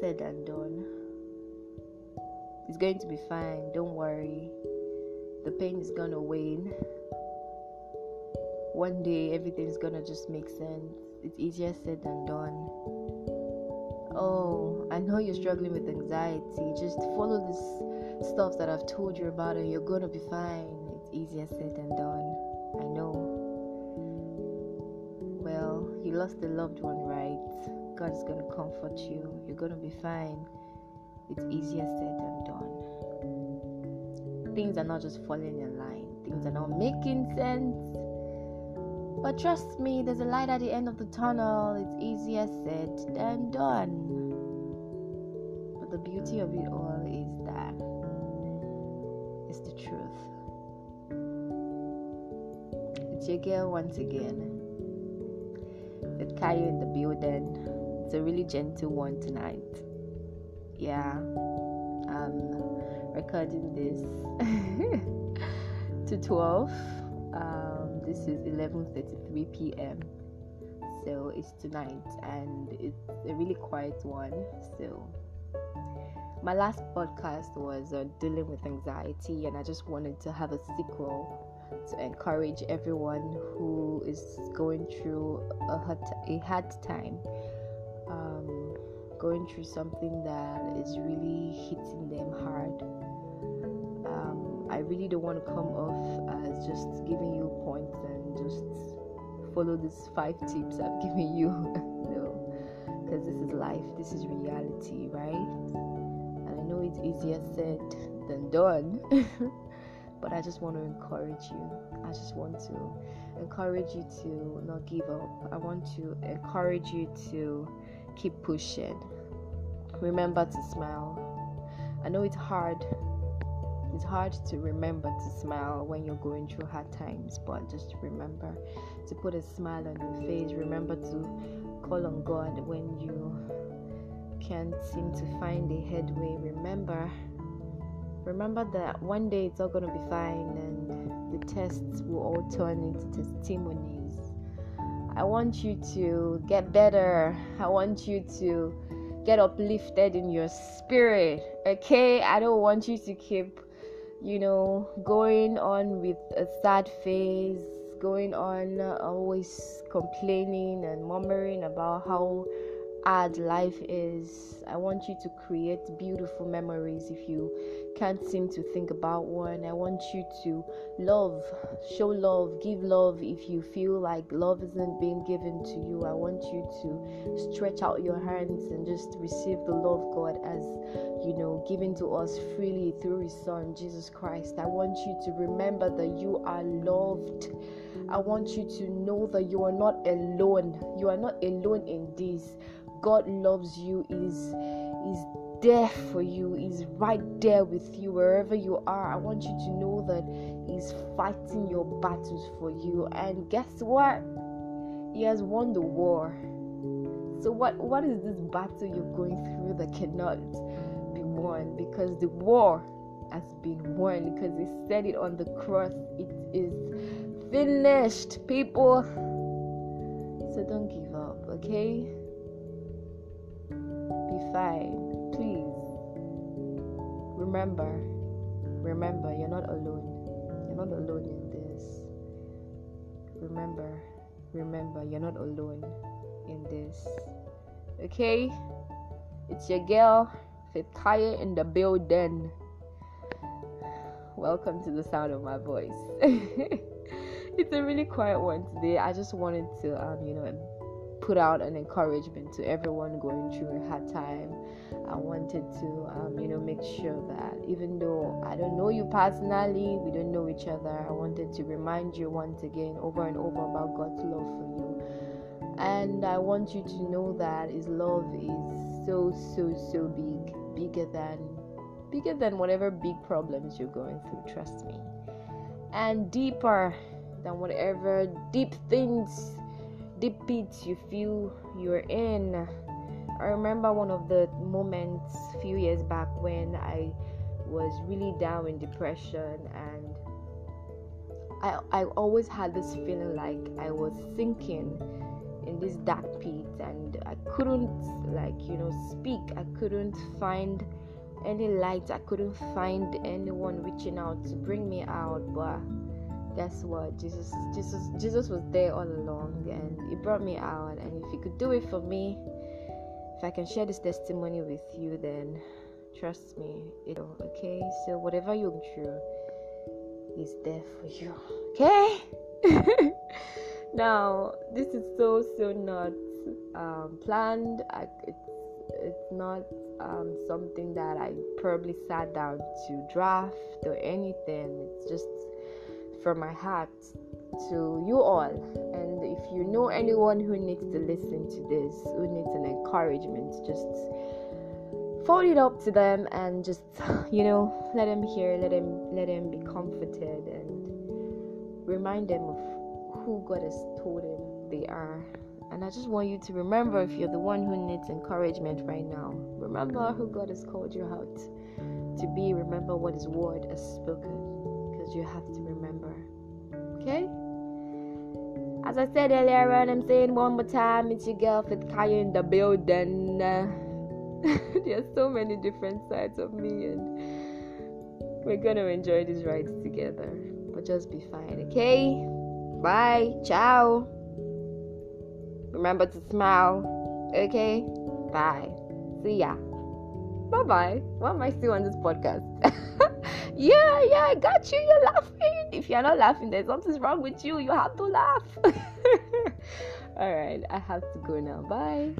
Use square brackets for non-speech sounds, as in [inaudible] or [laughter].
said and done. It's going to be fine. Don't worry. The pain is gonna wane. One day everything's gonna just make sense. It's easier said than done. Oh, I know you're struggling with anxiety. Just follow this stuff that I've told you about and you're gonna be fine. It's easier said than done. I know. Well, you lost a loved one, right? God is gonna comfort you. You're gonna be fine. It's easier said than done. Things are not just falling in line, things are not making sense. But trust me, there's a light at the end of the tunnel. It's easier said than done. But the beauty of it all is that it's the truth. It's your girl once again. With Kayo in the building. It's a really gentle one tonight. Yeah. I'm recording this [laughs] to 12. Um, this is 11:33 p.m. So it's tonight, and it's a really quiet one. So my last podcast was uh, dealing with anxiety, and I just wanted to have a sequel to encourage everyone who is going through a hard, a hard time, going through something that is really hitting them hard. Um, I really don't want to come off as just giving you points and just follow these five tips I've [laughs] given you. [laughs] no, because this is life, this is reality, right? And I know it's easier said than done. [laughs] but I just want to encourage you. I just want to encourage you to not give up. I want to encourage you to keep pushing. Remember to smile. I know it's hard. It's hard to remember to smile when you're going through hard times, but just remember to put a smile on your face. Remember to call on God when you can't seem to find a headway. Remember remember that one day it's all going to be fine and the tests will all turn into testimonies. I want you to get better. I want you to get uplifted in your spirit. Okay? I don't want you to keep, you know, going on with a sad face, going on uh, always complaining and murmuring about how hard life is. I want you to create beautiful memories if you can't seem to think about one. I want you to love, show love, give love if you feel like love isn't being given to you. I want you to stretch out your hands and just receive the love God as you know given to us freely through His Son Jesus Christ. I want you to remember that you are loved. I want you to know that you are not alone. You are not alone in this. God loves you. Is is there for you. He's right there with you wherever you are. I want you to know that He's fighting your battles for you. And guess what? He has won the war. So what what is this battle you're going through that cannot be won? Because the war has been won because he said it on the cross. It is finished, people. So don't give up, okay? Be fine. Please. Remember, remember, you're not alone. You're not alone in this. Remember, remember, you're not alone in this. Okay? It's your girl, Fitaya in the building. Welcome to the sound of my voice. [laughs] it's a really quiet one today. I just wanted to, um, you know, put out an encouragement to everyone going through a hard time. I wanted to, um, you know, make sure that even though I don't know you personally, we don't know each other, I wanted to remind you once again, over and over, about God's love for you. And I want you to know that His love is so, so, so big, bigger than, bigger than whatever big problems you're going through. Trust me, and deeper than whatever deep things deep pits you feel you're in. I remember one of the moments a few years back when I was really down in depression and I, I always had this feeling like I was sinking in this dark pit and I couldn't like you know speak. I couldn't find any light. I couldn't find anyone reaching out to bring me out. But guess what? Jesus Jesus Jesus was there all along and he brought me out. And if he could do it for me if I can share this testimony with you then trust me it'll okay? So whatever you're through is there for you okay? [laughs] Now this is so so not um, planned. I, it's it's not um, something that I probably sat down to draft or anything. It's just from my heart to you all and if you know anyone who needs to listen to this who needs an encouragement just forward it up to them and just [laughs] you know let them hear let them let them be comforted and remind them of who God has told them they are. And I just want you to remember if you're the one who needs encouragement right now, remember who God has called you out to be. Remember what His word has spoken because you have to. Okay? As I said earlier, and I'm saying one more time, it's your girl Kaya in the building. [laughs] There's so many different sides of me, and we're gonna enjoy these rides together. But just be fine, okay? Bye. Ciao. Remember to smile. Okay? Bye. See ya. Bye bye. Why am I still on this podcast? [laughs] yeah, yeah, I got you. You're laughing. If you're not laughing, there's something wrong with you. You have to laugh. [laughs] All right, I have to go now. Bye.